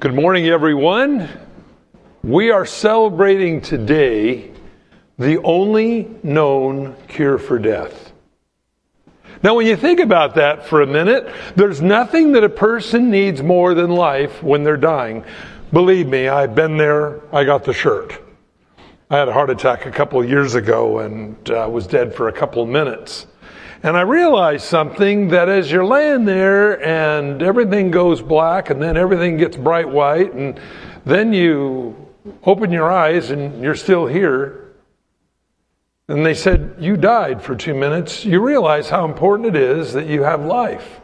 Good morning, everyone. We are celebrating today the only known cure for death. Now, when you think about that for a minute, there's nothing that a person needs more than life when they're dying. Believe me, I've been there. I got the shirt. I had a heart attack a couple years ago and uh, was dead for a couple minutes. And I realized something that as you're laying there and everything goes black and then everything gets bright white and then you open your eyes and you're still here. And they said, You died for two minutes. You realize how important it is that you have life.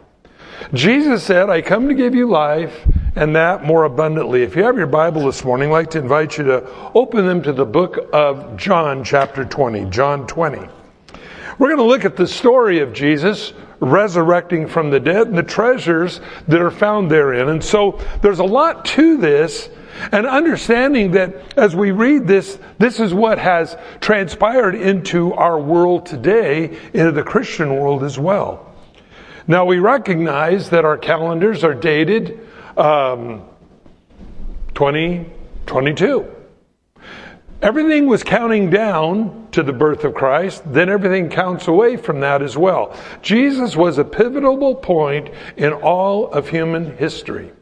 Jesus said, I come to give you life and that more abundantly. If you have your Bible this morning, I'd like to invite you to open them to the book of John, chapter 20. John 20. We're going to look at the story of Jesus resurrecting from the dead and the treasures that are found therein. And so there's a lot to this and understanding that as we read this, this is what has transpired into our world today, into the Christian world as well. Now we recognize that our calendars are dated um, 2022. Everything was counting down to the birth of Christ, then everything counts away from that as well. Jesus was a pivotal point in all of human history.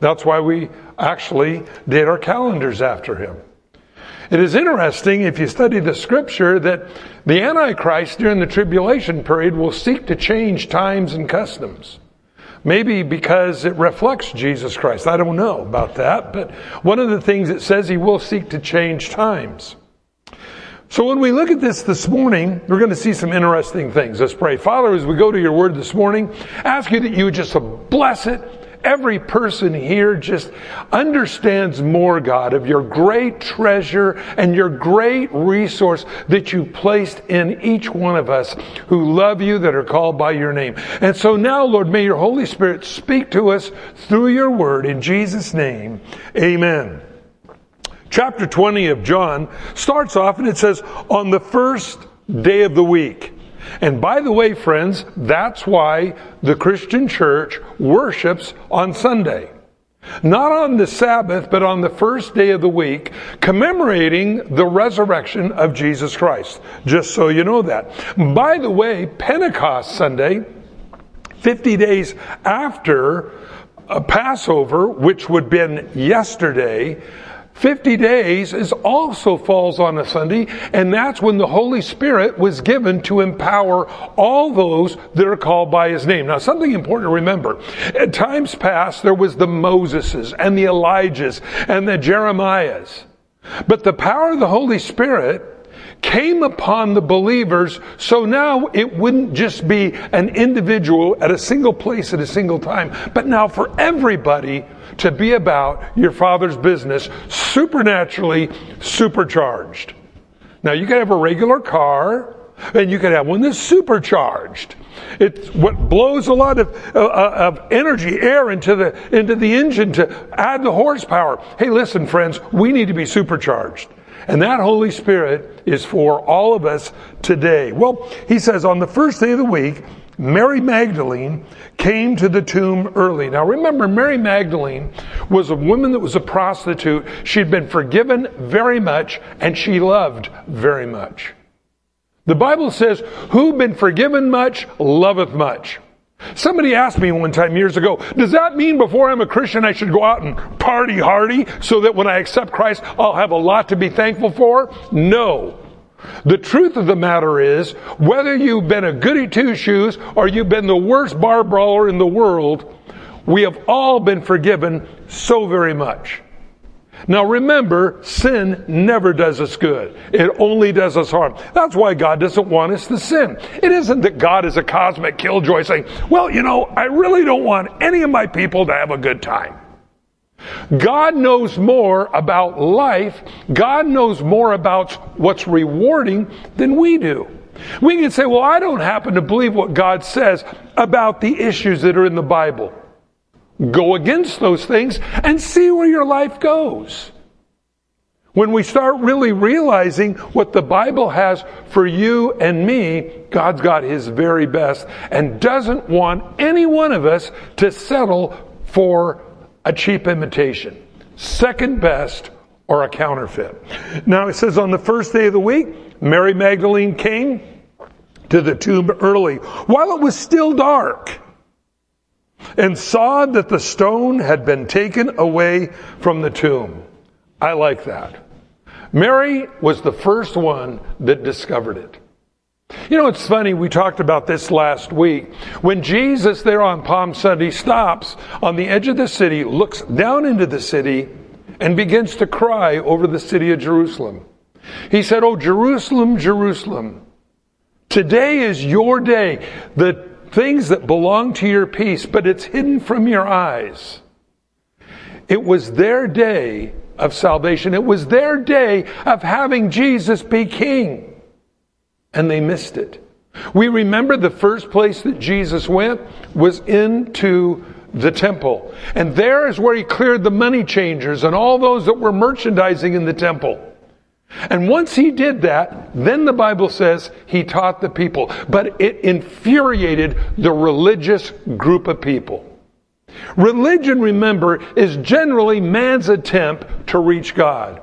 That's why we actually did our calendars after him. It is interesting if you study the scripture that the Antichrist during the tribulation period will seek to change times and customs. Maybe because it reflects Jesus Christ. I don't know about that, but one of the things it says he will seek to change times. So when we look at this this morning, we're going to see some interesting things. Let's pray. Father, as we go to your word this morning, ask you that you would just bless it, every person here just understands more, God, of your great treasure and your great resource that you placed in each one of us who love you, that are called by your name. And so now, Lord, may your Holy Spirit speak to us through your word in Jesus' name. Amen. Chapter 20 of John starts off and it says, on the first day of the week. And by the way, friends, that's why the Christian church worships on Sunday. Not on the Sabbath, but on the first day of the week, commemorating the resurrection of Jesus Christ. Just so you know that. By the way, Pentecost Sunday, 50 days after uh, Passover, which would have been yesterday, 50 days is also falls on a Sunday, and that's when the Holy Spirit was given to empower all those that are called by His name. Now, something important to remember. At times past, there was the Moseses and the Elijahs and the Jeremiahs. But the power of the Holy Spirit came upon the believers, so now it wouldn't just be an individual at a single place at a single time, but now for everybody to be about your Father's business supernaturally supercharged. Now, you can have a regular car, and you can have one that's supercharged. It's what blows a lot of, uh, uh, of energy, air into the, into the engine to add the horsepower. Hey, listen, friends, we need to be supercharged. And that Holy Spirit is for all of us today. Well, he says on the first day of the week, Mary Magdalene came to the tomb early. Now remember, Mary Magdalene was a woman that was a prostitute. She'd been forgiven very much and she loved very much. The Bible says, who been forgiven much, loveth much. Somebody asked me one time years ago, does that mean before I'm a Christian I should go out and party hardy so that when I accept Christ I'll have a lot to be thankful for? No. The truth of the matter is, whether you've been a goody two shoes or you've been the worst bar brawler in the world, we have all been forgiven so very much. Now remember, sin never does us good. It only does us harm. That's why God doesn't want us to sin. It isn't that God is a cosmic killjoy saying, well, you know, I really don't want any of my people to have a good time. God knows more about life. God knows more about what's rewarding than we do. We can say, well, I don't happen to believe what God says about the issues that are in the Bible. Go against those things and see where your life goes. When we start really realizing what the Bible has for you and me, God's got His very best and doesn't want any one of us to settle for a cheap imitation, second best, or a counterfeit. Now it says on the first day of the week, Mary Magdalene came to the tomb early while it was still dark and saw that the stone had been taken away from the tomb. I like that. Mary was the first one that discovered it. You know, it's funny, we talked about this last week. When Jesus, there on Palm Sunday, stops on the edge of the city, looks down into the city, and begins to cry over the city of Jerusalem. He said, Oh, Jerusalem, Jerusalem, today is your day. The things that belong to your peace, but it's hidden from your eyes. It was their day of salvation. It was their day of having Jesus be king. And they missed it. We remember the first place that Jesus went was into the temple. And there is where he cleared the money changers and all those that were merchandising in the temple. And once he did that, then the Bible says he taught the people. But it infuriated the religious group of people. Religion, remember, is generally man's attempt to reach God.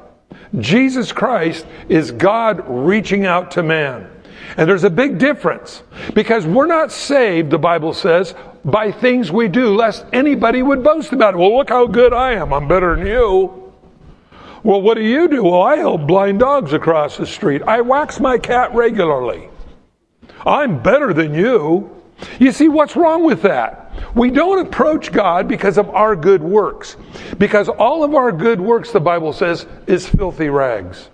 Jesus Christ is God reaching out to man. And there's a big difference because we're not saved, the Bible says, by things we do, lest anybody would boast about it. Well, look how good I am. I'm better than you. Well, what do you do? Well, I help blind dogs across the street. I wax my cat regularly. I'm better than you. You see, what's wrong with that? We don't approach God because of our good works. Because all of our good works, the Bible says, is filthy rags.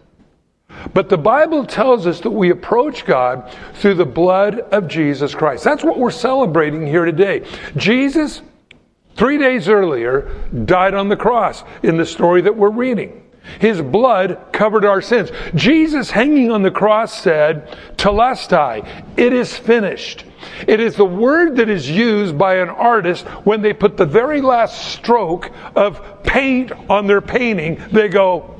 But the Bible tells us that we approach God through the blood of Jesus Christ. That's what we're celebrating here today. Jesus, three days earlier, died on the cross in the story that we're reading. His blood covered our sins. Jesus hanging on the cross said, Telestai, it is finished. It is the word that is used by an artist when they put the very last stroke of paint on their painting. They go,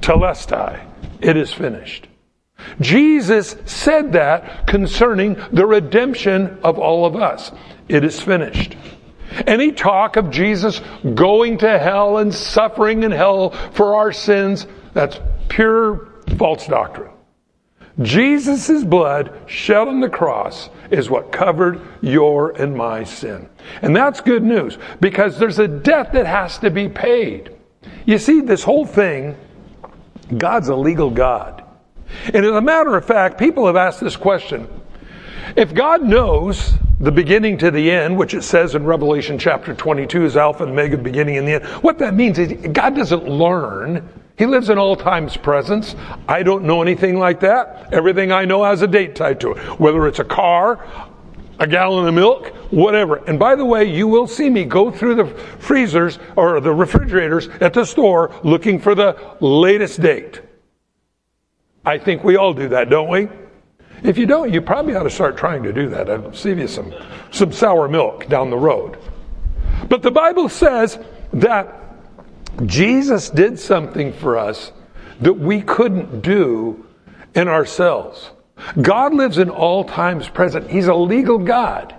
Telestai, it is finished. Jesus said that concerning the redemption of all of us. It is finished. Any talk of Jesus going to hell and suffering in hell for our sins, that's pure false doctrine. Jesus' blood shed on the cross is what covered your and my sin. And that's good news because there's a debt that has to be paid. You see, this whole thing, God's a legal God. And as a matter of fact, people have asked this question. If God knows the beginning to the end, which it says in Revelation chapter 22 is Alpha and Omega, beginning and the end. What that means is God doesn't learn. He lives in all times presence. I don't know anything like that. Everything I know has a date tied to it. Whether it's a car, a gallon of milk, whatever. And by the way, you will see me go through the freezers or the refrigerators at the store looking for the latest date. I think we all do that, don't we? If you don't, you probably ought to start trying to do that. I'll save you some, some sour milk down the road. But the Bible says that Jesus did something for us that we couldn't do in ourselves. God lives in all times present. He's a legal God.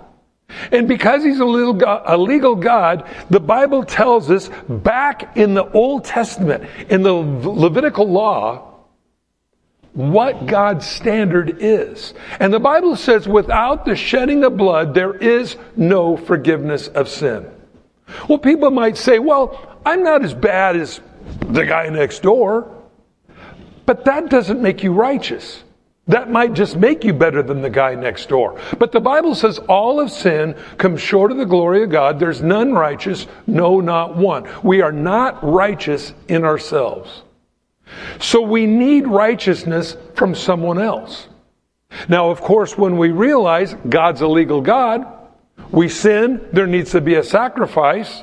And because he's a God, a legal God, the Bible tells us back in the Old Testament, in the Levitical law, what God's standard is. And the Bible says without the shedding of blood, there is no forgiveness of sin. Well, people might say, well, I'm not as bad as the guy next door. But that doesn't make you righteous. That might just make you better than the guy next door. But the Bible says all of sin comes short of the glory of God. There's none righteous, no, not one. We are not righteous in ourselves. So we need righteousness from someone else. Now, of course, when we realize God's a legal God, we sin, there needs to be a sacrifice.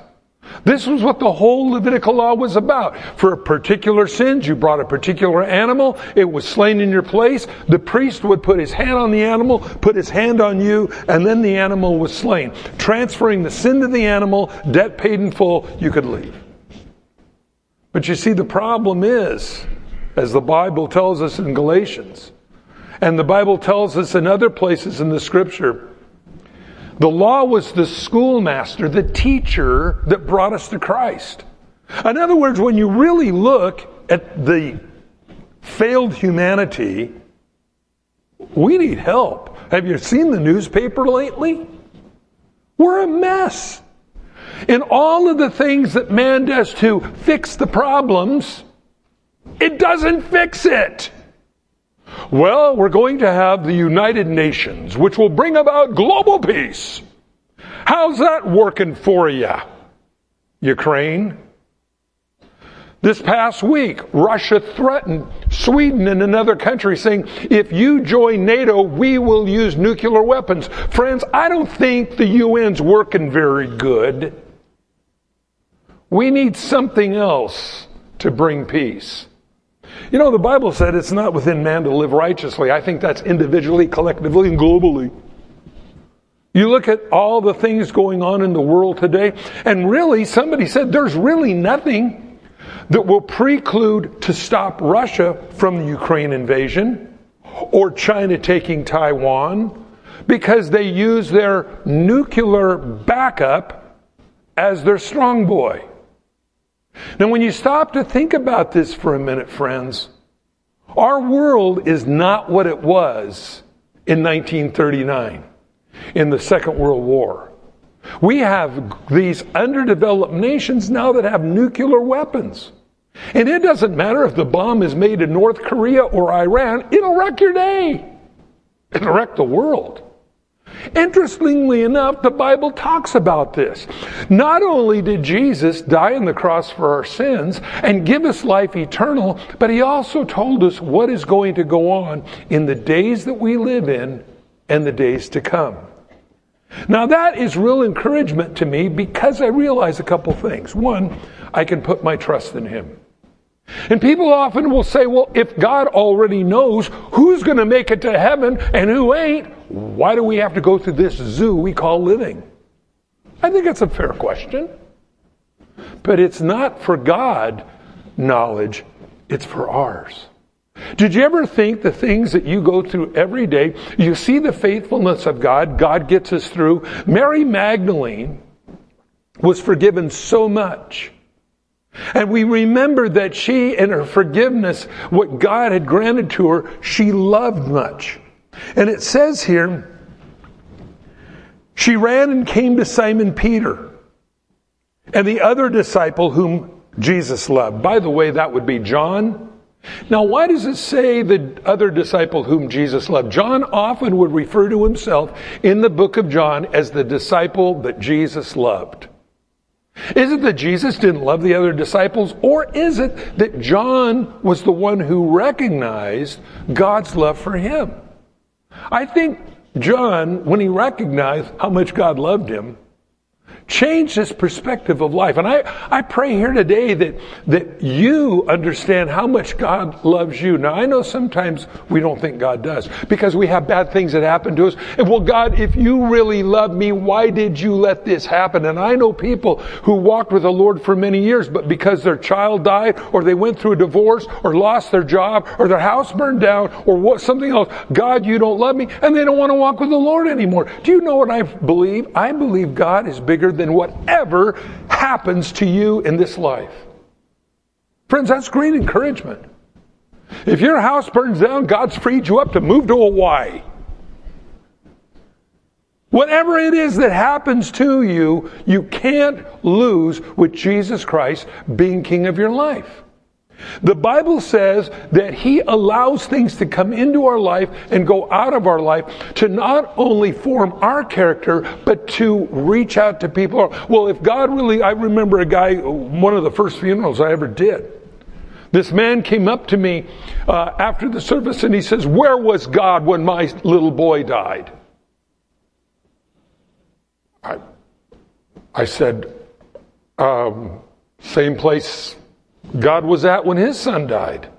This was what the whole Levitical law was about. For particular sins, you brought a particular animal, it was slain in your place. The priest would put his hand on the animal, put his hand on you, and then the animal was slain. Transferring the sin to the animal, debt paid in full, you could leave. But you see, the problem is, as the Bible tells us in Galatians, and the Bible tells us in other places in the scripture, The law was the schoolmaster, the teacher that brought us to Christ. In other words, when you really look at the failed humanity, we need help. Have you seen the newspaper lately? We're a mess. In all of the things that man does to fix the problems, it doesn't fix it. Well, we're going to have the United Nations, which will bring about global peace. How's that working for you? Ukraine? This past week, Russia threatened Sweden and another country saying, if you join NATO, we will use nuclear weapons. Friends, I don't think the UN's working very good. We need something else to bring peace. You know, the Bible said it's not within man to live righteously. I think that's individually, collectively, and globally. You look at all the things going on in the world today, and really, somebody said there's really nothing that will preclude to stop Russia from the Ukraine invasion or China taking Taiwan because they use their nuclear backup as their strong boy. Now, when you stop to think about this for a minute, friends, our world is not what it was in 1939 in the Second World War. We have these underdeveloped nations now that have nuclear weapons. And it doesn't matter if the bomb is made in North Korea or Iran, it'll wreck your day. It'll wreck the world. Interestingly enough, the Bible talks about this. Not only did Jesus die on the cross for our sins and give us life eternal, but he also told us what is going to go on in the days that we live in and the days to come. Now that is real encouragement to me because I realize a couple things. One, I can put my trust in him. And people often will say, well, if God already knows who's going to make it to heaven and who ain't, why do we have to go through this zoo we call living? I think it's a fair question. But it's not for God knowledge, it's for ours. Did you ever think the things that you go through every day, you see the faithfulness of God, God gets us through? Mary Magdalene was forgiven so much and we remember that she, in her forgiveness, what God had granted to her, she loved much. And it says here, she ran and came to Simon Peter and the other disciple whom Jesus loved. By the way, that would be John. Now, why does it say the other disciple whom Jesus loved? John often would refer to himself in the book of John as the disciple that Jesus loved. Is it that Jesus didn't love the other disciples, or is it that John was the one who recognized God's love for him? I think John, when he recognized how much God loved him, changed this perspective of life. And I, I pray here today that, that you understand how much God loves you. Now, I know sometimes we don't think God does because we have bad things that happen to us. And well, God, if you really love me, why did you let this happen? And I know people who walked with the Lord for many years, but because their child died or they went through a divorce or lost their job or their house burned down or what, something else, God, you don't love me. And they don't want to walk with the Lord anymore. Do you know what I believe? I believe God is bigger than whatever happens to you in this life. Friends, that's great encouragement. If your house burns down, God's freed you up to move to Hawaii. Whatever it is that happens to you, you can't lose with Jesus Christ being King of your life. The Bible says that He allows things to come into our life and go out of our life to not only form our character, but to reach out to people. Well, if God really, I remember a guy, one of the first funerals I ever did. This man came up to me uh, after the service and he says, Where was God when my little boy died? I, I said, um, Same place God was at when his son died.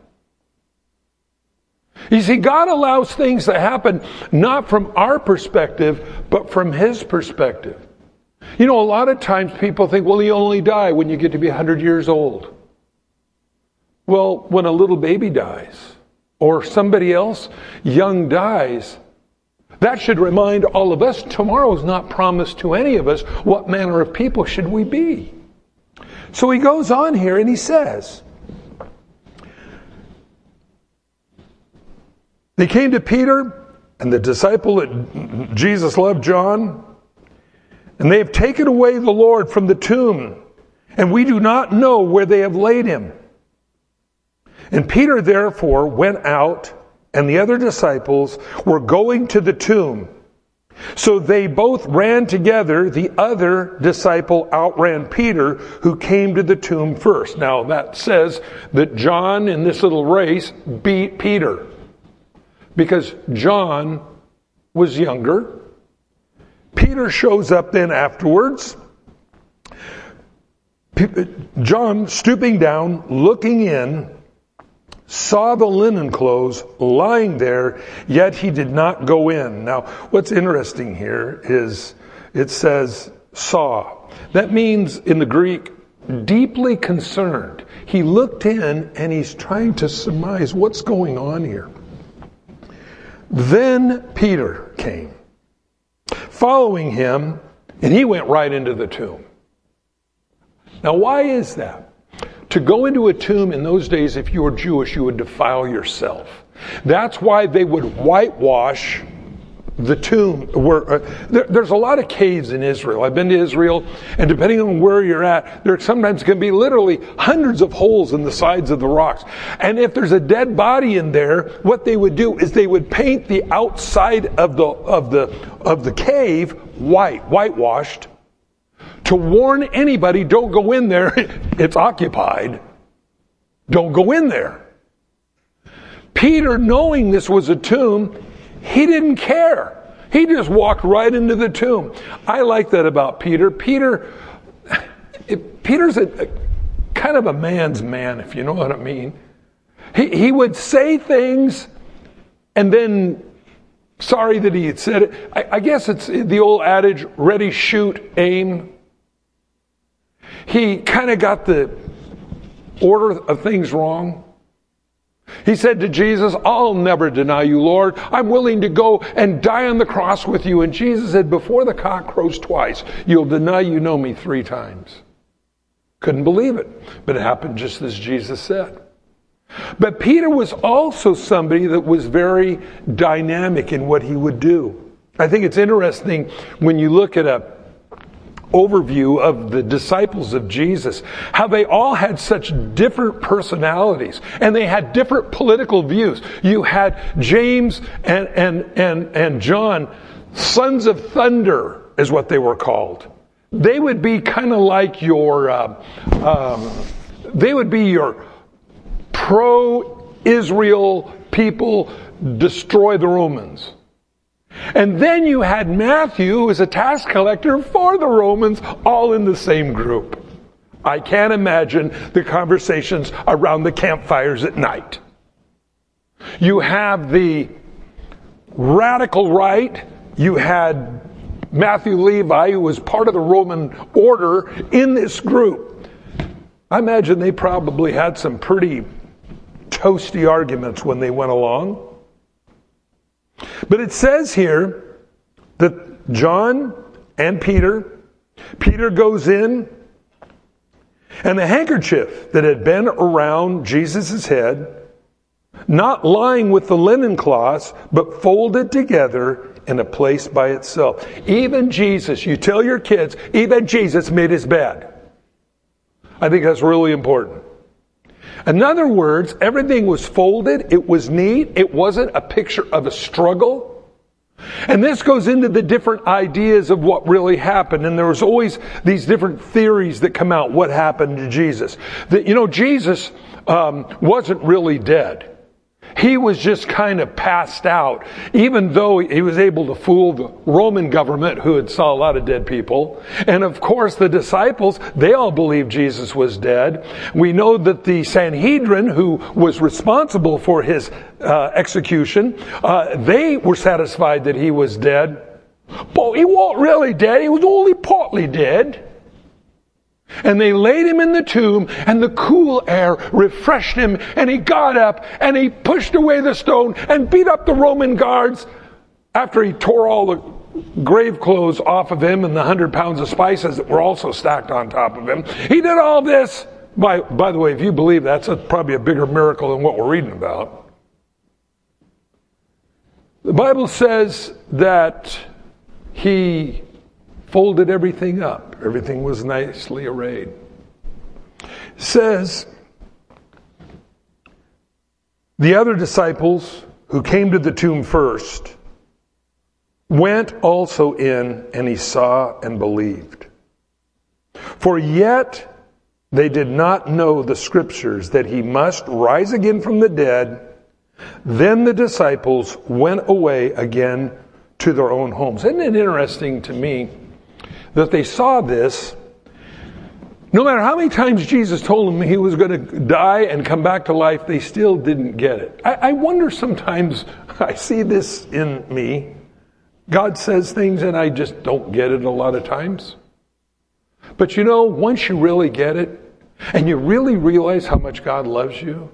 You see, God allows things to happen not from our perspective, but from his perspective. You know, a lot of times people think, well, you only die when you get to be 100 years old. Well, when a little baby dies, or somebody else young dies, That should remind all of us tomorrow is not promised to any of us. What manner of people should we be? So he goes on here and he says, They came to Peter and the disciple that Jesus loved, John, and they have taken away the Lord from the tomb, and we do not know where they have laid him. And Peter therefore went out, and the other disciples were going to the tomb. So they both ran together. The other disciple outran Peter, who came to the tomb first. Now that says that John in this little race beat Peter because John was younger. Peter shows up then afterwards. John, stooping down, looking in, saw the linen clothes lying there, yet he did not go in. Now, what's interesting here is it says saw. That means in the Greek, deeply concerned. He looked in and he's trying to surmise what's going on here. Then Peter came, following him, and he went right into the tomb. Now, why is that? To go into a tomb in those days, if you were Jewish, you would defile yourself. That's why they would whitewash the tomb where uh, there, there's a lot of caves in Israel. I've been to Israel, and depending on where you're at, there sometimes can be literally hundreds of holes in the sides of the rocks. And if there's a dead body in there, what they would do is they would paint the outside of the of the of the cave white, whitewashed, to warn anybody, don't go in there. It's occupied. Don't go in there. Peter, knowing this was a tomb, he didn't care. He just walked right into the tomb. I like that about Peter. Peter, Peter's a, a kind of a man's man, if you know what I mean. He, he would say things and then sorry that he had said it. I, I, guess it's the old adage ready, shoot, aim. He kind of got the order of things wrong. He said to Jesus, I'll never deny you, Lord. I'm willing to go and die on the cross with you. And Jesus said, Before the cock crows twice, you'll deny you know me three times. Couldn't believe it, but it happened just as Jesus said. But Peter was also somebody that was very dynamic in what he would do. I think it's interesting when you look at a overview of the disciples of Jesus, how they all had such different personalities and they had different political views. You had James and, and, and, and John, sons of thunder is what they were called. They would be kind of like your, uh, um, they would be your pro Israel people destroy the Romans. And then you had Matthew, who was a tax collector for the Romans, all in the same group. I can't imagine the conversations around the campfires at night. You have the radical right. You had Matthew Levi, who was part of the Roman order, in this group. I imagine they probably had some pretty toasty arguments when they went along. But it says here that John and Peter, Peter goes in, and the handkerchief that had been around Jesus' head, not lying with the linen cloths, but folded together in a place by itself. Even Jesus, you tell your kids, even Jesus made his bed. I think that's really important. In other words, everything was folded, it was neat, it wasn't a picture of a struggle. And this goes into the different ideas of what really happened. And there was always these different theories that come out what happened to Jesus. That, you know, Jesus um, wasn't really dead. He was just kind of passed out, even though he was able to fool the Roman government who had saw a lot of dead people. And of course, the disciples, they all believed Jesus was dead. We know that the Sanhedrin, who was responsible for his uh, execution, uh, they were satisfied that he was dead. But he wasn't really dead. He was only partly dead. And they laid him in the tomb, and the cool air refreshed him, and he got up, and he pushed away the stone, and beat up the Roman guards after he tore all the grave clothes off of him and the hundred pounds of spices that were also stacked on top of him, he did all this. By, by the way, if you believe that's a, probably a bigger miracle than what we're reading about. The Bible says that he folded everything up, everything was nicely arrayed. It says, the other disciples who came to the tomb first went also in, and he saw and believed. For yet they did not know the scriptures that he must rise again from the dead. Then the disciples went away again to their own homes. Isn't it interesting to me that they saw this? No matter how many times Jesus told them he was going to die and come back to life, they still didn't get it. I, I wonder sometimes, I see this in me. God says things and I just don't get it a lot of times. But you know, once you really get it and you really realize how much God loves you,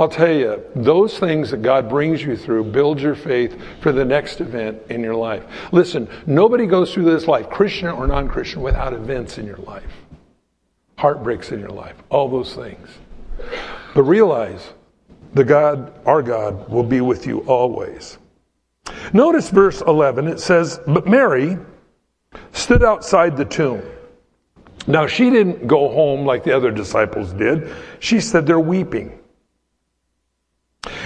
I'll tell you, those things that God brings you through build your faith for the next event in your life. Listen, nobody goes through this life, Christian or non Christian, without events in your life, heartbreaks in your life, all those things. But realize the God, our God, will be with you always. Notice verse 11. It says, But Mary stood outside the tomb. Now, she didn't go home like the other disciples did. She said, They're weeping.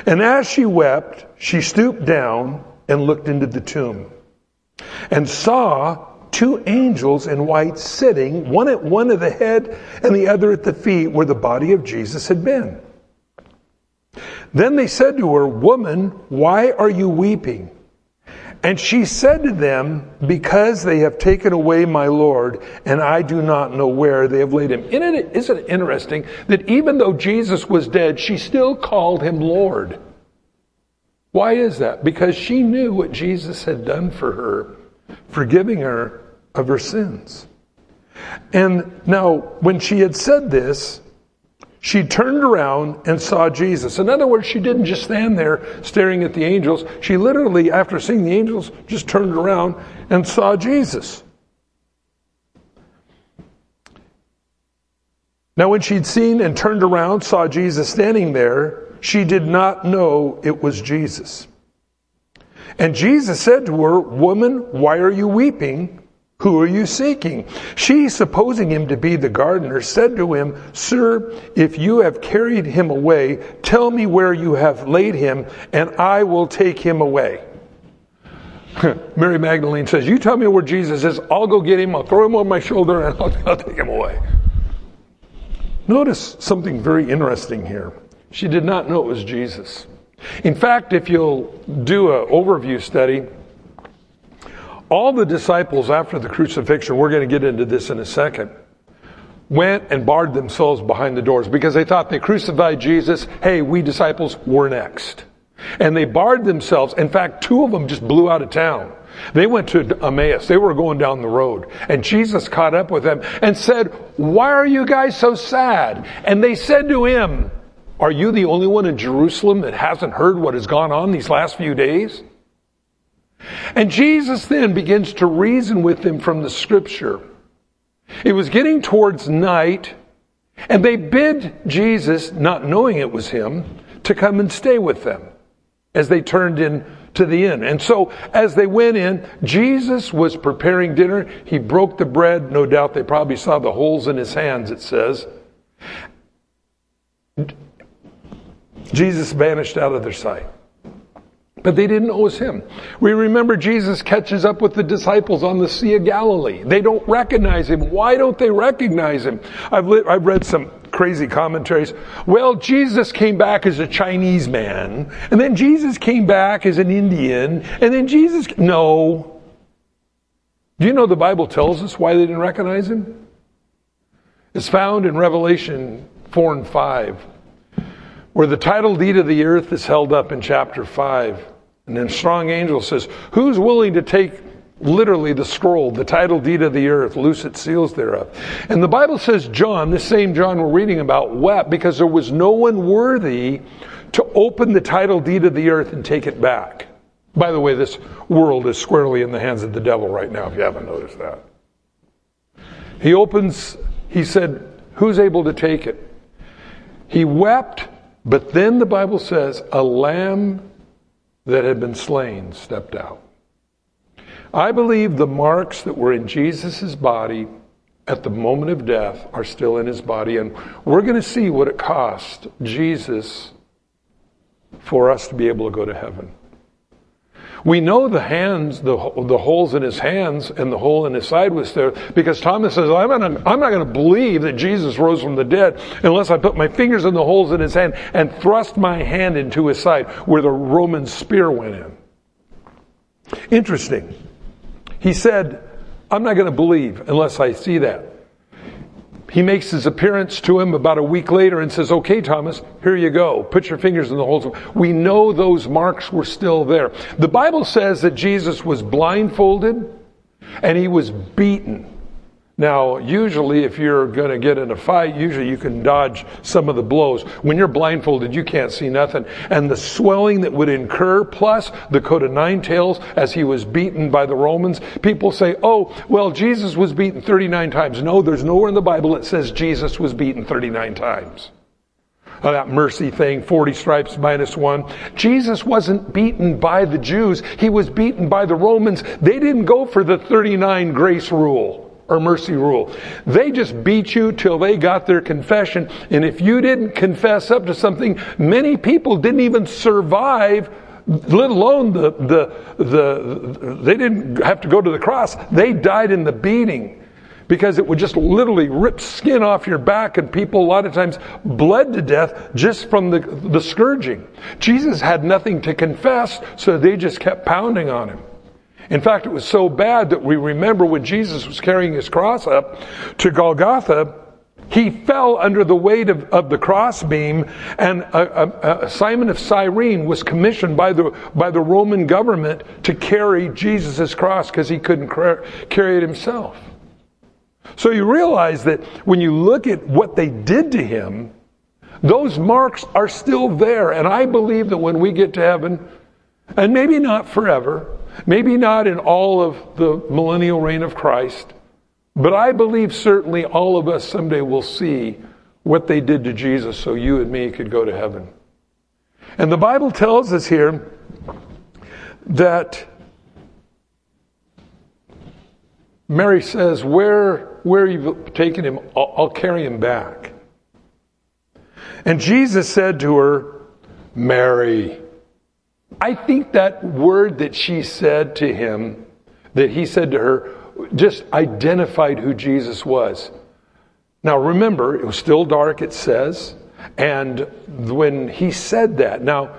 And as she wept, she stooped down and looked into the tomb and saw two angels in white sitting, one at one of the head and the other at the feet where the body of Jesus had been. Then they said to her, Woman, why are you weeping? And she said to them, Because they have taken away my Lord, and I do not know where they have laid him. Isn't it, interesting that even though Jesus was dead, she still called him Lord? Why is that? Because she knew what Jesus had done for her, forgiving her of her sins. And now, when she had said this, she turned around and saw Jesus. In other words, she didn't just stand there staring at the angels. She literally, after seeing the angels, just turned around and saw Jesus. Now, when she'd seen and turned around, saw Jesus standing there, she did not know it was Jesus. And Jesus said to her, Woman, why are you weeping? Who are you seeking? She, supposing him to be the gardener, said to him, Sir, if you have carried him away, tell me where you have laid him, and I will take him away. Mary Magdalene says, You tell me where Jesus is, I'll go get him, I'll throw him on my shoulder, and I'll, I'll take him away. Notice something very interesting here. She did not know it was Jesus. In fact, if you'll do an overview study, all the disciples after the crucifixion, we're going to get into this in a second, went and barred themselves behind the doors because they thought they crucified Jesus. Hey, we disciples, we're next. And they barred themselves. In fact, two of them just blew out of town. They went to Emmaus. They were going down the road. And Jesus caught up with them and said, Why are you guys so sad? And they said to him, Are you the only one in Jerusalem that hasn't heard what has gone on these last few days? And Jesus then begins to reason with them from the scripture. It was getting towards night, and they bid Jesus, not knowing it was him, to come and stay with them as they turned in to the inn. And so as they went in, Jesus was preparing dinner. He broke the bread. No doubt they probably saw the holes in his hands, it says. Jesus vanished out of their sight. But they didn't know it was him. We remember Jesus catches up with the disciples on the Sea of Galilee. They don't recognize him. Why don't they recognize him? I've, li- I've read some crazy commentaries. Well, Jesus came back as a Chinese man, and then Jesus came back as an Indian, and then Jesus. No. Do you know the Bible tells us why they didn't recognize him? It's found in Revelation 4 and 5, where the title deed of the earth is held up in chapter 5. And then strong angel says, Who's willing to take literally the scroll, the title deed of the earth, loose its seals thereof? And the Bible says John, the same John we're reading about, wept because there was no one worthy to open the title deed of the earth and take it back. By the way, this world is squarely in the hands of the devil right now, if you haven't noticed that. He opens, he said, Who's able to take it? He wept, but then the Bible says, a lamb that had been slain stepped out. I believe the marks that were in Jesus' body at the moment of death are still in his body, and we're going to see what it cost Jesus for us to be able to go to heaven. We know the hands, the, the holes in his hands and the hole in his side was there because Thomas says, I'm not, I'm not going to believe that Jesus rose from the dead unless I put my fingers in the holes in his hand and thrust my hand into his side where the Roman spear went in. Interesting. He said, I'm not going to believe unless I see that. He makes his appearance to him about a week later and says, Okay, Thomas, here you go. Put your fingers in the holes. We know those marks were still there. The Bible says that Jesus was blindfolded and he was beaten. Now, usually, if you're going to get in a fight, usually you can dodge some of the blows. When you're blindfolded, you can't see nothing. And the swelling that would incur, plus the coat of nine tails as he was beaten by the Romans, people say, oh, well, Jesus was beaten 39 times. No, there's nowhere in the Bible that says Jesus was beaten 39 times. Oh, that mercy thing, 40 stripes minus one. Jesus wasn't beaten by the Jews. He was beaten by the Romans. They didn't go for the 39 grace rule or mercy rule. They just beat you till they got their confession. And if you didn't confess up to something, many people didn't even survive, let alone the, the, the, they didn't have to go to the cross. They died in the beating because it would just literally rip skin off your back and people a lot of times bled to death just from the, the scourging. Jesus had nothing to confess, so they just kept pounding on him. In fact, it was so bad that we remember when Jesus was carrying his cross up to Golgotha, he fell under the weight of, of the crossbeam, and a, a Simon of Cyrene was commissioned by the, by the Roman government to carry Jesus' cross because he couldn't carry it himself. So you realize that when you look at what they did to him, those marks are still there. And I believe that when we get to heaven, and maybe not forever, Maybe not in all of the millennial reign of Christ, but I believe certainly all of us someday will see what they did to Jesus so you and me could go to heaven. And the Bible tells us here that Mary says, Where, where you've taken him, I'll, I'll carry him back. And Jesus said to her, Mary. I think that word that she said to him, that he said to her, just identified who Jesus was. Now remember, it was still dark, it says, and when he said that, now,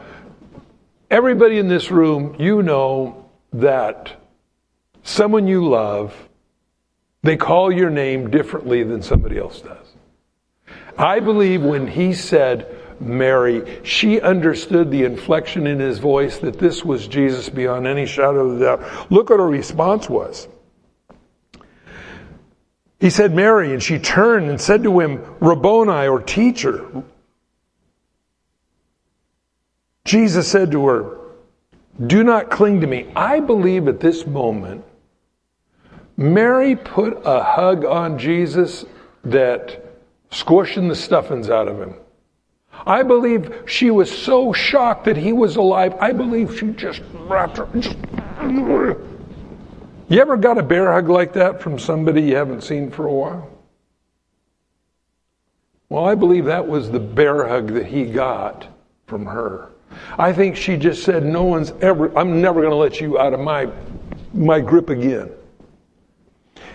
everybody in this room, you know that someone you love, they call your name differently than somebody else does. I believe when he said, Mary. She understood the inflection in his voice that this was Jesus beyond any shadow of doubt. Look what her response was. He said, Mary, and she turned and said to him, Rabboni, or teacher. Jesus said to her, Do not cling to me. I believe at this moment, Mary put a hug on Jesus that squishing the stuffings out of him. I believe she was so shocked that he was alive. I believe she just wrapped her. Just, you ever got a bear hug like that from somebody you haven't seen for a while? Well, I believe that was the bear hug that he got from her. I think she just said, No one's ever, I'm never going to let you out of my, my grip again.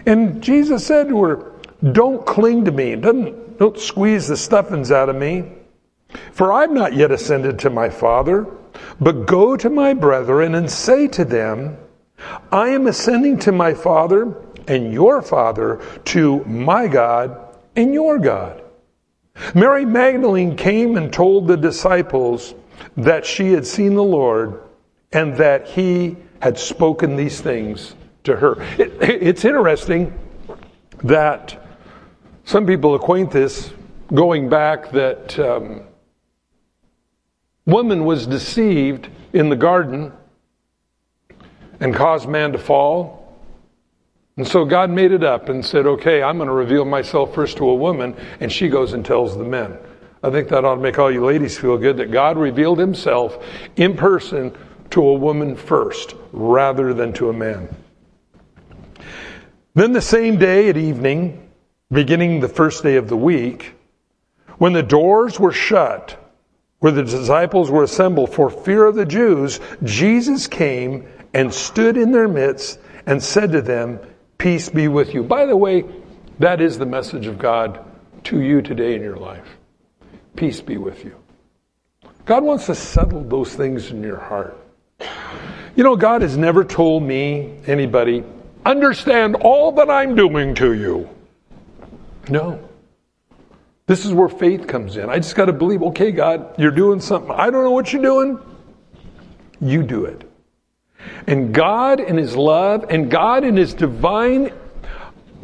And Jesus said to her, Don't cling to me. Don't, don't squeeze the stuffings out of me. For I've not yet ascended to my Father, but go to my brethren and say to them, I am ascending to my Father and your Father, to my God and your God. Mary Magdalene came and told the disciples that she had seen the Lord and that he had spoken these things to her. It, it's interesting that some people acquaint this going back that um, woman was deceived in the garden and caused man to fall. And so God made it up and said, okay, I'm going to reveal myself first to a woman, and she goes and tells the men. I think that ought to make all you ladies feel good that God revealed himself in person to a woman first rather than to a man. Then the same day at evening, beginning the first day of the week, when the doors were shut, where the disciples were assembled for fear of the Jews, Jesus came and stood in their midst and said to them, Peace be with you. By the way, that is the message of God to you today in your life. Peace be with you. God wants to settle those things in your heart. You know, God has never told me, anybody, understand all that I'm doing to you. No. This is where faith comes in. I just got to believe, okay, God, you're doing something. I don't know what you're doing. You do it. And God, in His love, and God, in His divine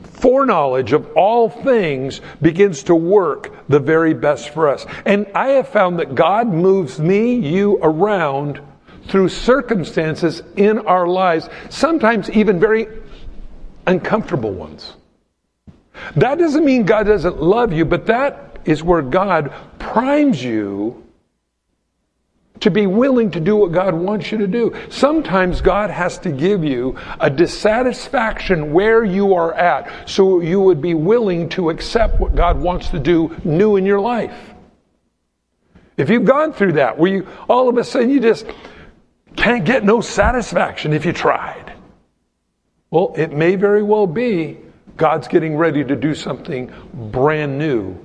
foreknowledge of all things, begins to work the very best for us. And I have found that God moves me, you around through circumstances in our lives, sometimes even very uncomfortable ones. That doesn't mean God doesn't love you, but that is where God primes you to be willing to do what God wants you to do. Sometimes God has to give you a dissatisfaction where you are at so you would be willing to accept what God wants to do new in your life. If you've gone through that, where you all of a sudden you just can't get no satisfaction if you tried. Well, it may very well be God's getting ready to do something brand new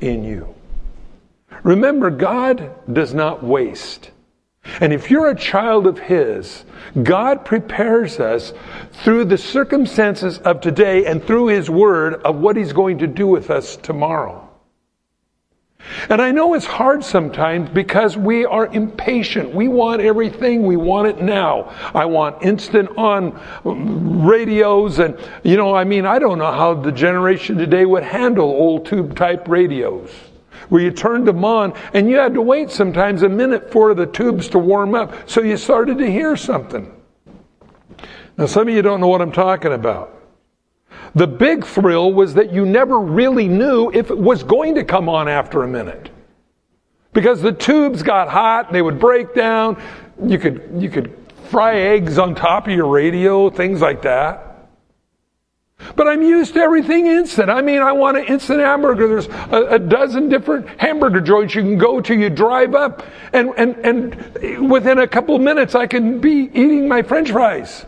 in you. Remember, God does not waste. And if you're a child of His, God prepares us through the circumstances of today and through His Word of what He's going to do with us tomorrow. And I know it's hard sometimes because we are impatient. We want everything. We want it now. I want instant on radios. And, you know, I mean, I don't know how the generation today would handle old tube type radios where you turned them on and you had to wait sometimes a minute for the tubes to warm up so you started to hear something. Now, some of you don't know what I'm talking about. The big thrill was that you never really knew if it was going to come on after a minute. Because the tubes got hot, they would break down. You could, you could fry eggs on top of your radio, things like that. But I'm used to everything instant. I mean, I want an instant hamburger. There's a, a, dozen different hamburger joints you can go to. You drive up, and, and, and within a couple minutes, I can be eating my french fries.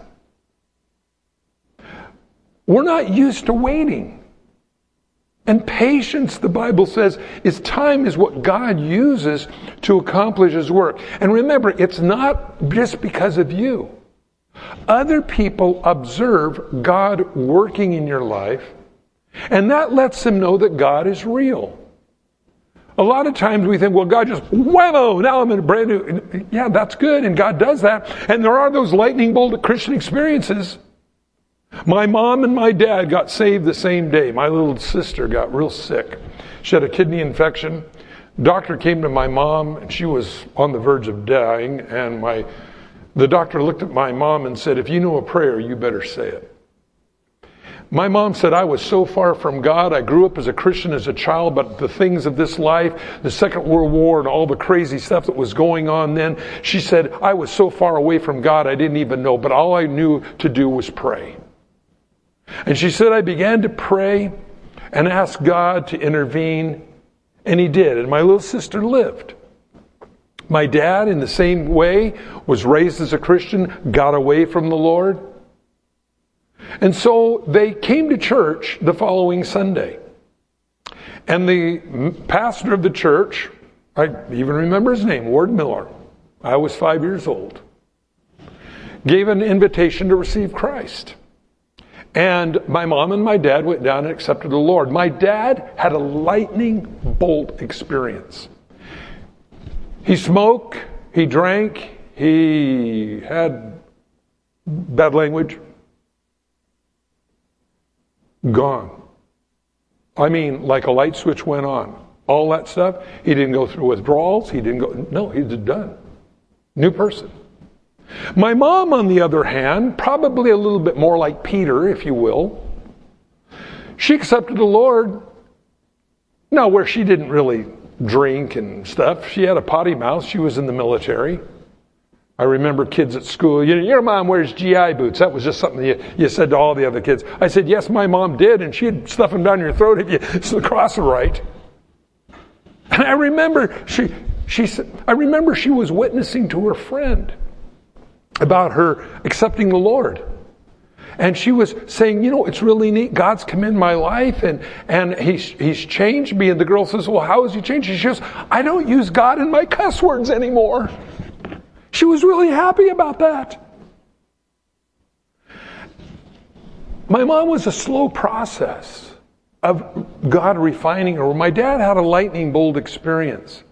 We're not used to waiting. And patience, the Bible says, is time is what God uses to accomplish His work. And remember, it's not just because of you. Other people observe God working in your life, and that lets them know that God is real. A lot of times we think, well, God just, whammo, now I'm in a brand new. Yeah, that's good, and God does that. And there are those lightning bolt Christian experiences. My mom and my dad got saved the same day. My little sister got real sick. She had a kidney infection. Doctor came to my mom, and she was on the verge of dying. And my, the doctor looked at my mom and said, "If you know a prayer, you better say it." My mom said, I was so far from God. I grew up as a Christian as a child, but the things of this life, the Second World War, and all the crazy stuff that was going on then, she said, I was so far away from God, I didn't even know, but all I knew to do was pray. And she said, I began to pray and ask God to intervene, and He did. And my little sister lived. My dad, in the same way, was raised as a Christian, got away from the Lord. And so they came to church the following Sunday. And the pastor of the church, I even remember his name, Ward Miller, I was five years old, gave an invitation to receive Christ. And my mom and my dad went down and accepted the Lord. My dad had a lightning bolt experience. He smoked, he drank, he had bad language. Gone. I mean, like a light switch went on. All that stuff. He didn't go through withdrawals. He didn't go, no, he's done. New person. My mom, on the other hand, probably a little bit more like Peter, if you will, she accepted the Lord. Now, where she didn't really drink and stuff, she had a potty mouth. She was in the military. I remember kids at school, you know, your mom wears GI boots. That was just something you, you said to all the other kids. I said, yes, my mom did, and she'd stuff them down your throat if you cross the right. And I remember she, she said, I remember she was witnessing to her friend about her accepting the Lord. And she was saying, you know, it's really neat. God's come in my life and, and he's, he's changed me. And the girl says, well, how has he changed? She goes, I don't use God in my cuss words anymore. She was really happy about that. My mom was a slow process of God refining her. My dad had a lightning bolt experience.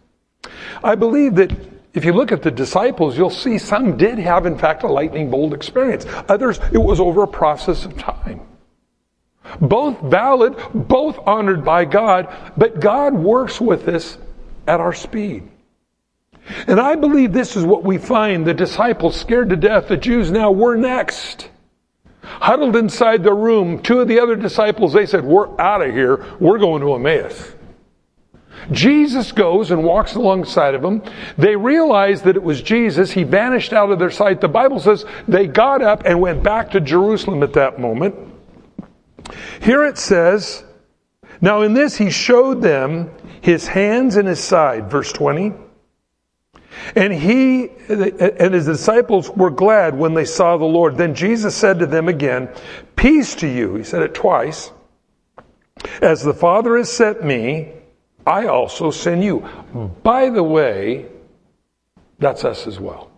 I believe that if you look at the disciples, you'll see some did have, in fact, a lightning bolt experience. Others, it was over a process of time. Both valid, both honored by God, but God works with us at our speed. And I believe this is what we find the disciples scared to death. The Jews now were next. Huddled inside the room, two of the other disciples, they said, We're out of here. We're going to Emmaus. Jesus goes and walks alongside of them. They realize that it was Jesus. He vanished out of their sight. The Bible says they got up and went back to Jerusalem at that moment. Here it says, Now in this he showed them his hands and his side, verse 20. And he and his disciples were glad when they saw the Lord. Then Jesus said to them again, Peace to you. He said it twice. As the Father has sent me, I also send you. By the way, that's us as well.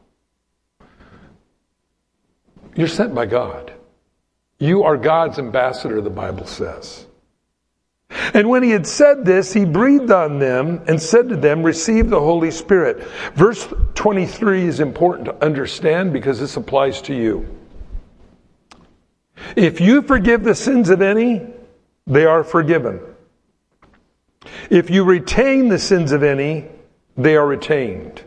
You're sent by God. You are God's ambassador, the Bible says. And when he had said this, he breathed on them and said to them, Receive the Holy Spirit. Verse 23 is important to understand because this applies to you. If you forgive the sins of any, they are forgiven. If you retain the sins of any, they are retained.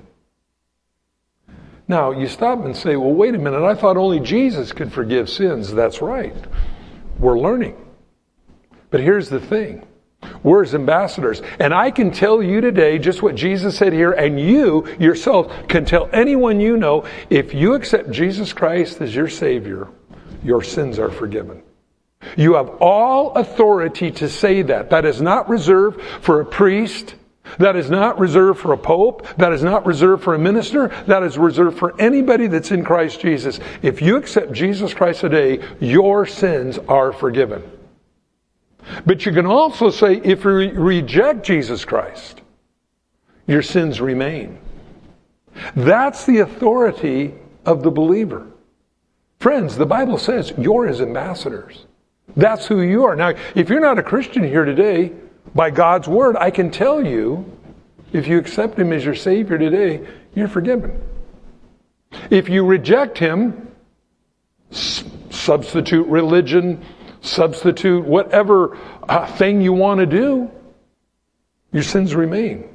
Now, you stop and say, well, wait a minute, I thought only Jesus could forgive sins. That's right. We're learning. But here's the thing we're his ambassadors. And I can tell you today just what Jesus said here, and you yourself can tell anyone you know if you accept Jesus Christ as your Savior, your sins are forgiven. You have all authority to say that. That is not reserved for a priest. That is not reserved for a pope. That is not reserved for a minister. That is reserved for anybody that's in Christ Jesus. If you accept Jesus Christ today, your sins are forgiven. But you can also say, if you reject Jesus Christ, your sins remain. That's the authority of the believer. Friends, the Bible says you're his ambassadors. That's who you are. Now, if you're not a Christian here today, by God's word, I can tell you, if you accept Him as your Savior today, you're forgiven. If you reject Him, substitute religion, substitute whatever uh, thing you want to do, your sins remain.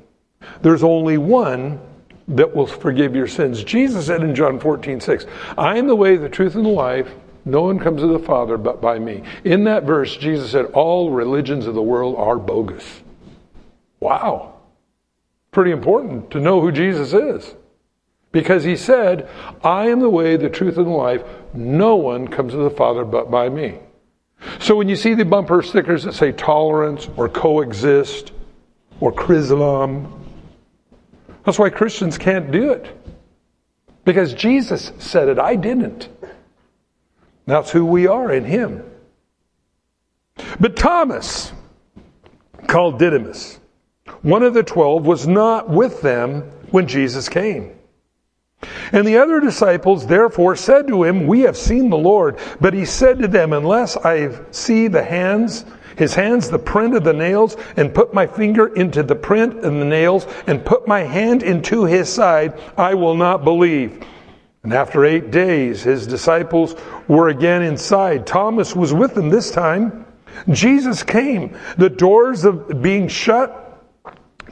There's only one that will forgive your sins. Jesus said in John 14, 6, I am the way, the truth, and the life. No one comes to the Father but by me. In that verse, Jesus said, All religions of the world are bogus. Wow. Pretty important to know who Jesus is. Because he said, I am the way, the truth, and the life. No one comes to the Father but by me. So when you see the bumper stickers that say tolerance or coexist or Chrislam, that's why Christians can't do it. Because Jesus said it, I didn't. That's who we are in Him. But Thomas, called Didymus, one of the twelve, was not with them when Jesus came. And the other disciples therefore said to him, We have seen the Lord. But he said to them, Unless I see the hands, his hands, the print of the nails, and put my finger into the print of the nails, and put my hand into his side, I will not believe. And after eight days, his disciples were again inside. Thomas was with them this time. Jesus came, the doors of being shut,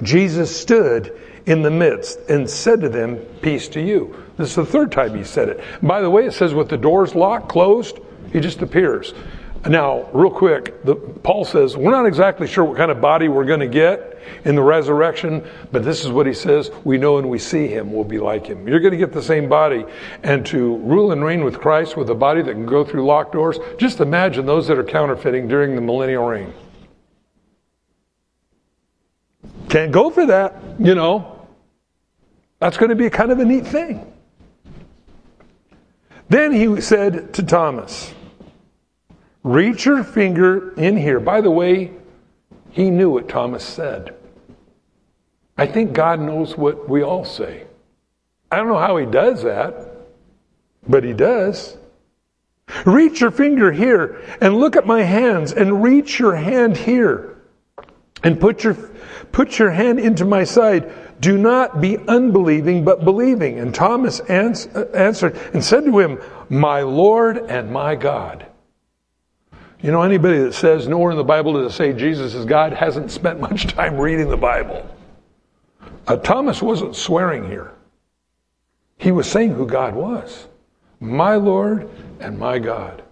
Jesus stood in the midst and said to them, Peace to you. This is the third time he said it. By the way, it says with the doors locked, closed, he just appears. Now, real quick, the, Paul says, we're not exactly sure what kind of body we're going to get in the resurrection, but this is what he says we know and we see him, we'll be like him. You're going to get the same body. And to rule and reign with Christ with a body that can go through locked doors, just imagine those that are counterfeiting during the millennial reign. Can't go for that, you know. That's going to be kind of a neat thing. Then he said to Thomas, Reach your finger in here. By the way, he knew what Thomas said. I think God knows what we all say. I don't know how he does that, but he does. Reach your finger here and look at my hands and reach your hand here and put your Put your hand into my side. Do not be unbelieving, but believing. And Thomas ans- uh, answered and said to him, My Lord and my God. You know, anybody that says nowhere in the Bible does it say Jesus is God hasn't spent much time reading the Bible. Uh, Thomas wasn't swearing here. He was saying who God was. My Lord and my God.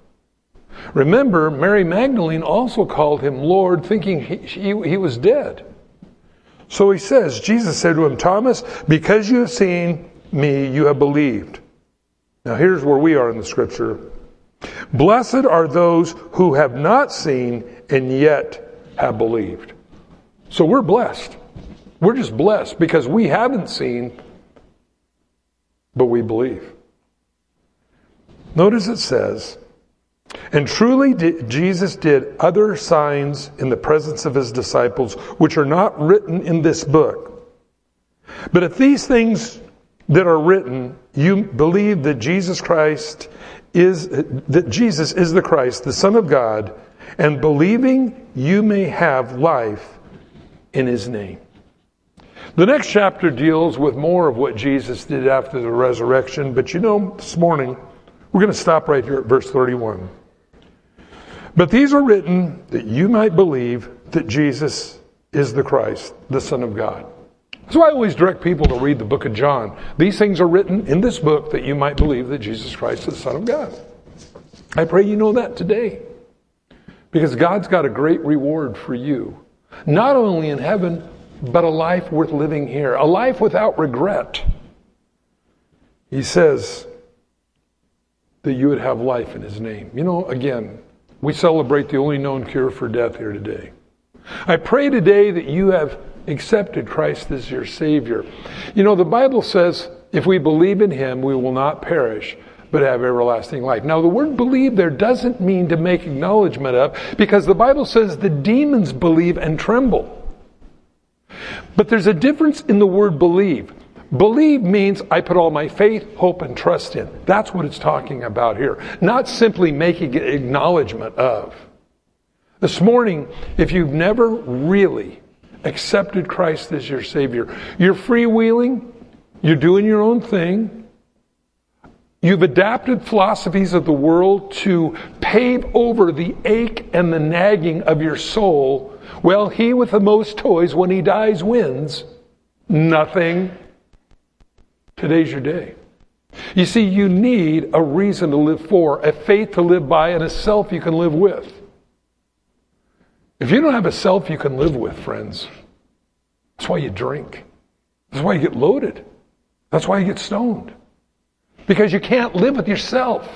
Remember, Mary Magdalene also called him Lord, thinking he, he, he was dead. So he says, Jesus said to him, Thomas, because you have seen me, you have believed. Now here's where we are in the scripture. Blessed are those who have not seen and yet have believed. So we're blessed. We're just blessed because we haven't seen, but we believe. Notice it says, and truly, Jesus did other signs in the presence of his disciples, which are not written in this book. But if these things that are written, you believe that Jesus Christ is, that Jesus is the Christ, the Son of God, and believing you may have life in his name. The next chapter deals with more of what Jesus did after the resurrection, but you know, this morning, we're going to stop right here at verse 31. But these are written that you might believe that Jesus is the Christ, the Son of God. So I always direct people to read the book of John. These things are written in this book that you might believe that Jesus Christ is the Son of God. I pray you know that today. Because God's got a great reward for you. Not only in heaven, but a life worth living here. A life without regret. He says that you would have life in His name. You know, again, we celebrate the only known cure for death here today. I pray today that you have accepted Christ as your Savior. You know, the Bible says if we believe in Him, we will not perish, but have everlasting life. Now, the word believe there doesn't mean to make acknowledgement of, because the Bible says the demons believe and tremble. But there's a difference in the word believe. Believe means I put all my faith, hope, and trust in. That's what it's talking about here. Not simply making acknowledgement of. This morning, if you've never really accepted Christ as your Savior, you're freewheeling, you're doing your own thing, you've adapted philosophies of the world to pave over the ache and the nagging of your soul. Well, he with the most toys, when he dies, wins. Nothing Today's your day. You see, you need a reason to live for, a faith to live by, and a self you can live with. If you don't have a self you can live with, friends, that's why you drink. That's why you get loaded. That's why you get stoned. Because you can't live with yourself.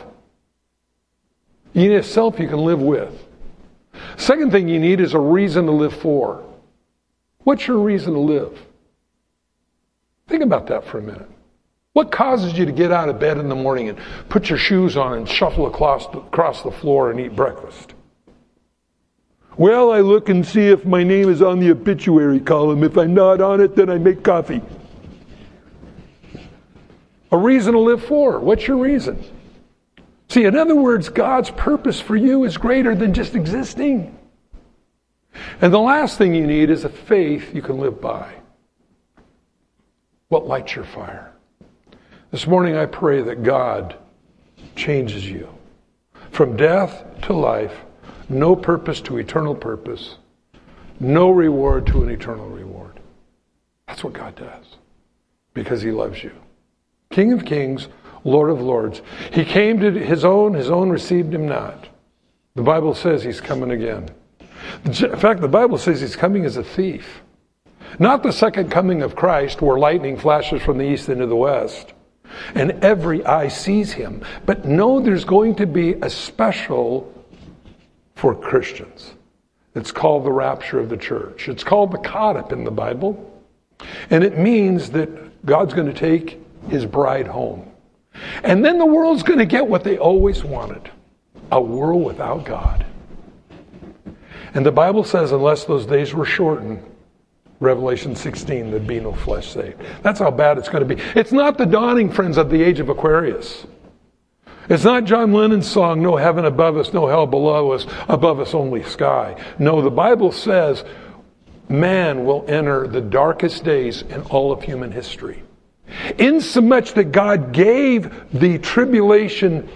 You need a self you can live with. Second thing you need is a reason to live for. What's your reason to live? Think about that for a minute. What causes you to get out of bed in the morning and put your shoes on and shuffle across the, floor and eat breakfast? Well, I look and see if my name is on the obituary column. If I'm not on it, then I make coffee. A reason to live for. What's your reason? See, in other words, God's purpose for you is greater than just existing. And the last thing you need is a faith you can live by. What lights your fire? This morning I pray that God changes you from death to life, no purpose to eternal purpose, no reward to an eternal reward. That's what God does because he loves you. King of kings, Lord of lords. He came to his own, his own received him not. The Bible says he's coming again. In fact, the Bible says he's coming as a thief. Not the second coming of Christ, where lightning flashes from the east into the west and every eye sees him. But no, there's going to be a special for Christians. It's called the rapture of the church. It's called the caught up in the Bible. And it means that God's going to take his bride home. And then the world's going to get what they always wanted a world without God. And the Bible says, unless those days were shortened, Revelation 16, there'd be no flesh saved. That's how bad it's going to be. It's not the dawning, friends, of the age of Aquarius. It's not John Lennon's song, No Heaven Above Us, No Hell Below Us, Above Us Only Sky. No, the Bible says man will enter the darkest days in all of human history. Insomuch that God gave the tribulation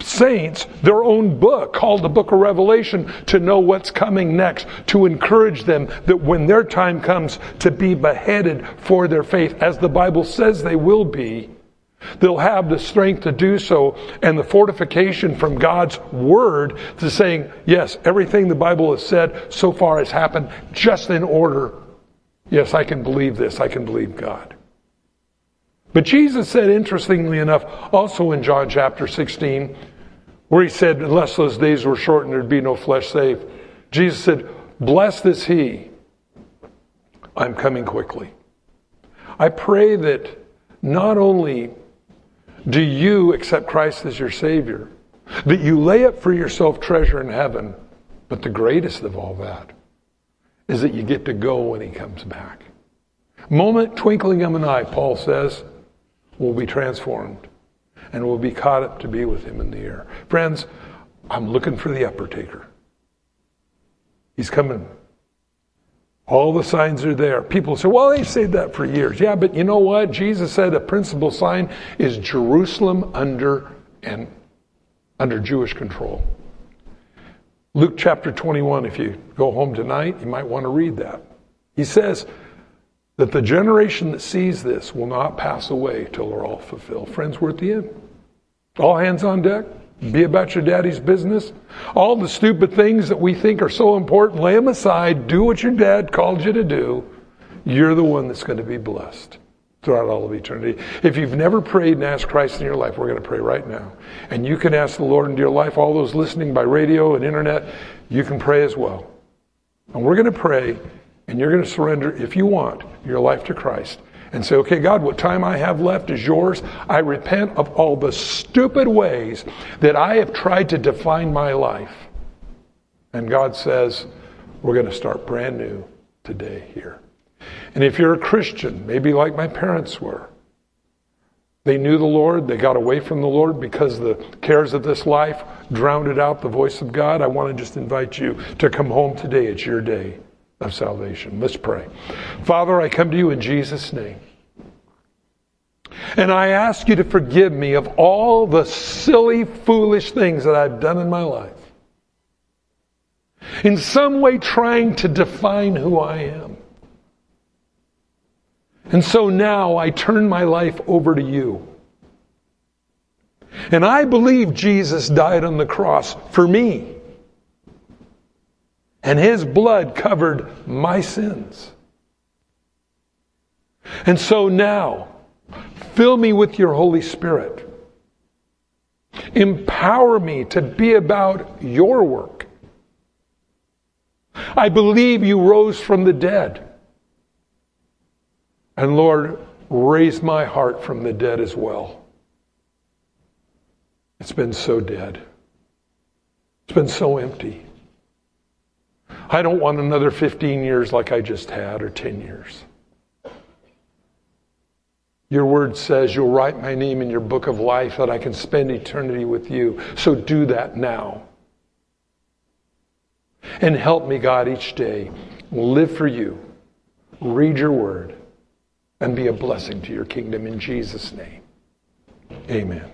saints their own book called the book of Revelation to know what's coming next, to encourage them that when their time comes to be beheaded for their faith, as the Bible says they will be, they'll have the strength to do so and the fortification from God's word to saying, yes, everything the Bible has said so far has happened just in order. Yes, I can believe this. I can believe God. But Jesus said, interestingly enough, also in John chapter 16, where he said, Unless those days were shortened, there'd be no flesh saved. Jesus said, Blessed is he. I'm coming quickly. I pray that not only do you accept Christ as your Savior, that you lay up for yourself treasure in heaven, but the greatest of all that is that you get to go when he comes back. Moment twinkling of an eye, Paul says, will be transformed and will be caught up to be with him in the air. Friends, I'm looking for the upper taker. He's coming. All the signs are there. People say, well, they've said that for years. Yeah, but you know what? Jesus said a principal sign is Jerusalem under and under Jewish control. Luke chapter 21, if you go home tonight, you might want to read that. He says, that the generation that sees this will not pass away till they're all fulfilled. Friends, we're at the end. All hands on deck. Be about your daddy's business. All the stupid things that we think are so important, lay them aside. Do what your dad called you to do. You're the one that's going to be blessed throughout all of eternity. If you've never prayed and asked Christ in your life, we're going to pray right now. And you can ask the Lord into your life. All those listening by radio and internet, you can pray as well. And we're going to pray and you're going to surrender, if you want, your life to Christ and say, okay, God, what time I have left is yours. I repent of all the stupid ways that I have tried to define my life. And God says, we're going to start brand new today here. And if you're a Christian, maybe like my parents were, they knew the Lord, they got away from the Lord because the cares of this life drowned out the voice of God. I want to just invite you to come home today. It's your day of salvation. Let's pray. Father, I come to you in Jesus' name. And I ask you to forgive me of all the silly, foolish things that I've done in my life. In some way, trying to define who I am. And so now I turn my life over to you. And I believe Jesus died on the cross for me and his blood covered my sins. And so now, fill me with your Holy Spirit. Empower me to be about your work. I believe you rose from the dead. And Lord, raise my heart from the dead as well. It's been so dead. It's been so empty. I don't want another 15 years like I just had or 10 years. Your word says you'll write my name in your book of life that I can spend eternity with you. So do that now. And help me, God, each day live for you, read your word, and be a blessing to your kingdom in Jesus' name. Amen.